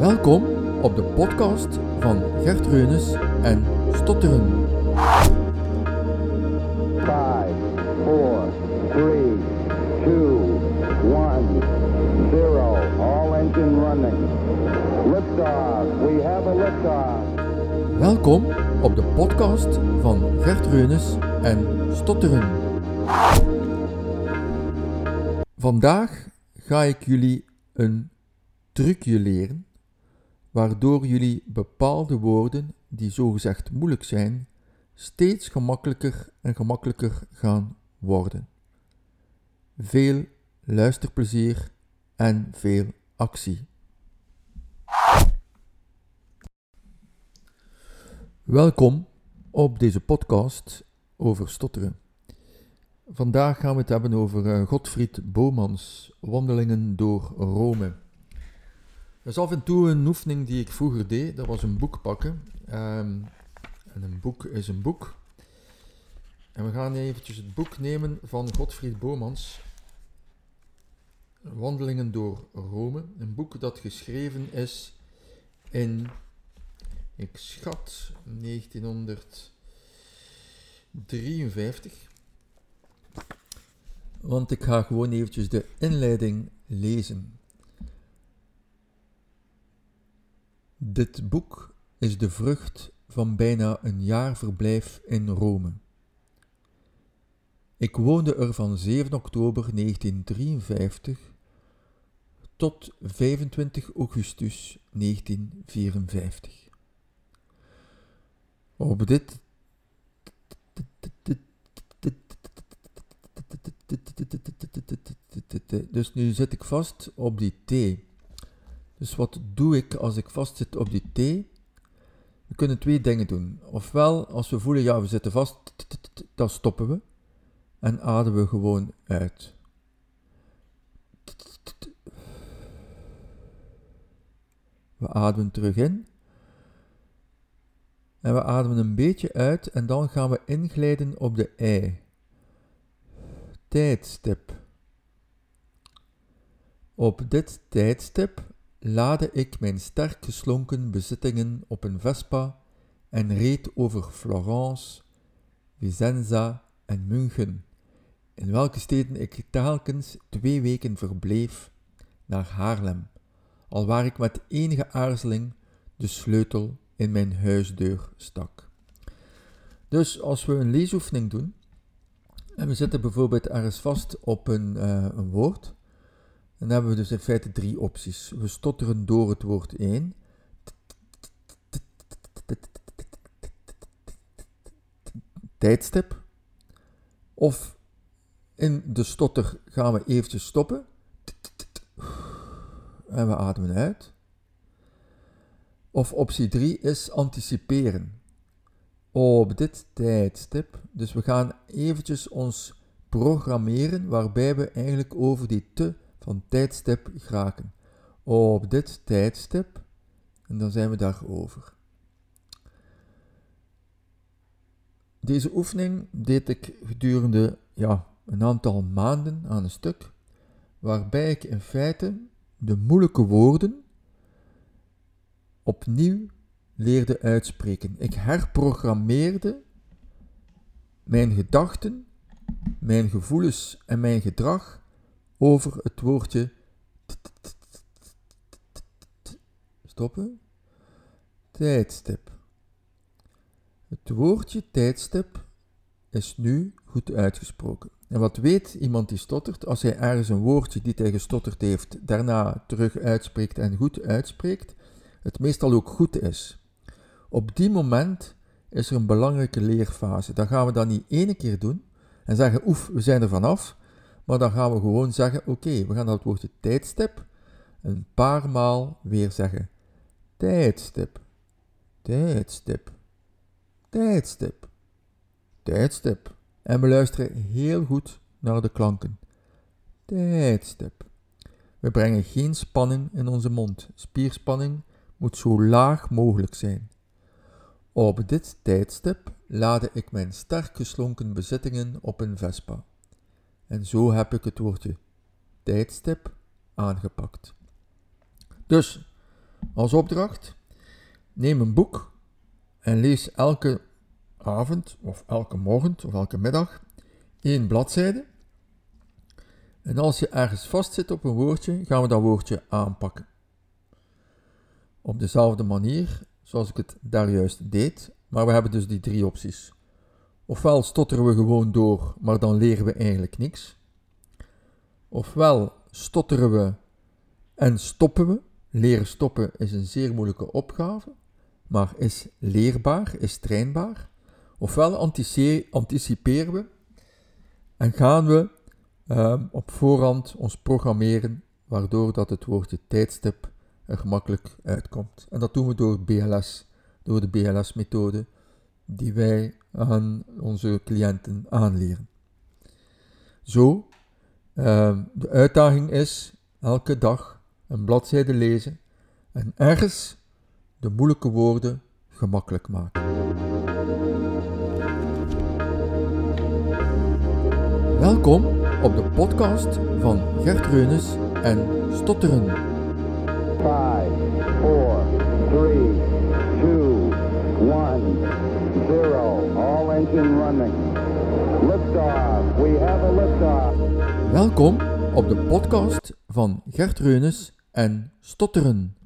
Welkom op de podcast van Gert Reunis en Stotteren. 5, 4, 3, 2, 1, 0. All engine running. Liftoff. We have a liftoff. Welkom op de podcast van Gert Reunis en Stotteren. Vandaag ga ik jullie een trucje leren, waardoor jullie bepaalde woorden die zogezegd moeilijk zijn, steeds gemakkelijker en gemakkelijker gaan worden. Veel luisterplezier en veel actie. Welkom op deze podcast over stotteren. Vandaag gaan we het hebben over eh, Godfried Bomans, Wandelingen door Rome. Is af en toe een oefening die ik vroeger deed, dat was een boek pakken. Ehm, en een boek is een boek. En we gaan eventjes het boek nemen van Godfried Bomans, Wandelingen door Rome. Een boek dat geschreven is in, ik schat, 1953. Want ik ga gewoon eventjes de inleiding lezen. Dit boek is de vrucht van bijna een jaar verblijf in Rome. Ik woonde er van 7 oktober 1953 tot 25 augustus 1954. Op dit dus nu zit ik vast op die T. Dus wat doe ik als ik vastzit op die T? We kunnen twee dingen doen. Ofwel, als we voelen, ja, we zitten vast, dan stoppen we en ademen we gewoon uit. We ademen terug in. En we ademen een beetje uit en dan gaan we inglijden op de ei. Tijdstip. Op dit tijdstip laadde ik mijn sterk geslonken bezittingen op een Vespa en reed over Florence, Vicenza en München, in welke steden ik telkens twee weken verbleef, naar Haarlem, alwaar ik met enige aarzeling de sleutel in mijn huisdeur stak. Dus als we een leesoefening doen, en we zitten bijvoorbeeld ergens vast op een, uh, een woord, dan hebben we dus in feite drie opties. We stotteren door het woord heen. Tijdstip. Of in de stotter gaan we eventjes stoppen. En we ademen uit. Of optie 3 is anticiperen. Op dit tijdstip. Dus we gaan eventjes ons programmeren waarbij we eigenlijk over die te van tijdstip geraken. Op dit tijdstip, en dan zijn we daarover. Deze oefening deed ik gedurende ja, een aantal maanden aan een stuk, waarbij ik in feite de moeilijke woorden opnieuw leerde uitspreken. Ik herprogrammeerde mijn gedachten, mijn gevoelens en mijn gedrag over het woordje stoppen, tijdstip. Het woordje tijdstip is nu goed uitgesproken. En wat weet iemand die stottert als hij ergens een woordje die hij gestotterd heeft daarna terug uitspreekt en goed uitspreekt, het meestal ook goed is. Op die moment is er een belangrijke leerfase. Dan gaan we dat niet één keer doen en zeggen oef, we zijn er vanaf, maar dan gaan we gewoon zeggen, oké, we gaan dat woordje tijdstip een paar maal weer zeggen. Tijdstip, tijdstip, tijdstip, tijdstip. En we luisteren heel goed naar de klanken. Tijdstip. We brengen geen spanning in onze mond. Spierspanning moet zo laag mogelijk zijn. Op dit tijdstip laadde ik mijn sterk geslonken bezittingen op een Vespa. En zo heb ik het woordje tijdstip aangepakt. Dus, als opdracht: neem een boek en lees elke avond of elke morgen of elke middag één bladzijde. En als je ergens vastzit op een woordje, gaan we dat woordje aanpakken. Op dezelfde manier zoals ik het daar juist deed, maar we hebben dus die drie opties. Ofwel stotteren we gewoon door, maar dan leren we eigenlijk niks. Ofwel stotteren we en stoppen we. Leren stoppen is een zeer moeilijke opgave, maar is leerbaar, is trainbaar. Ofwel anticiperen we en gaan we uh, op voorhand ons programmeren, waardoor dat het woordje tijdstip er gemakkelijk uitkomt. En dat doen we door BLS, door de BLS-methode die wij aan onze cliënten aanleren. Zo, uh, de uitdaging is elke dag een bladzijde lezen en ergens de moeilijke woorden gemakkelijk maken. Welkom op de podcast van Gert Reunis en Stotteren. 5, 4, 3, 2, 1, 0. All engine running. Liftoff. We have a liftoff. Welkom op de podcast van Gert Reunis en Stotteren.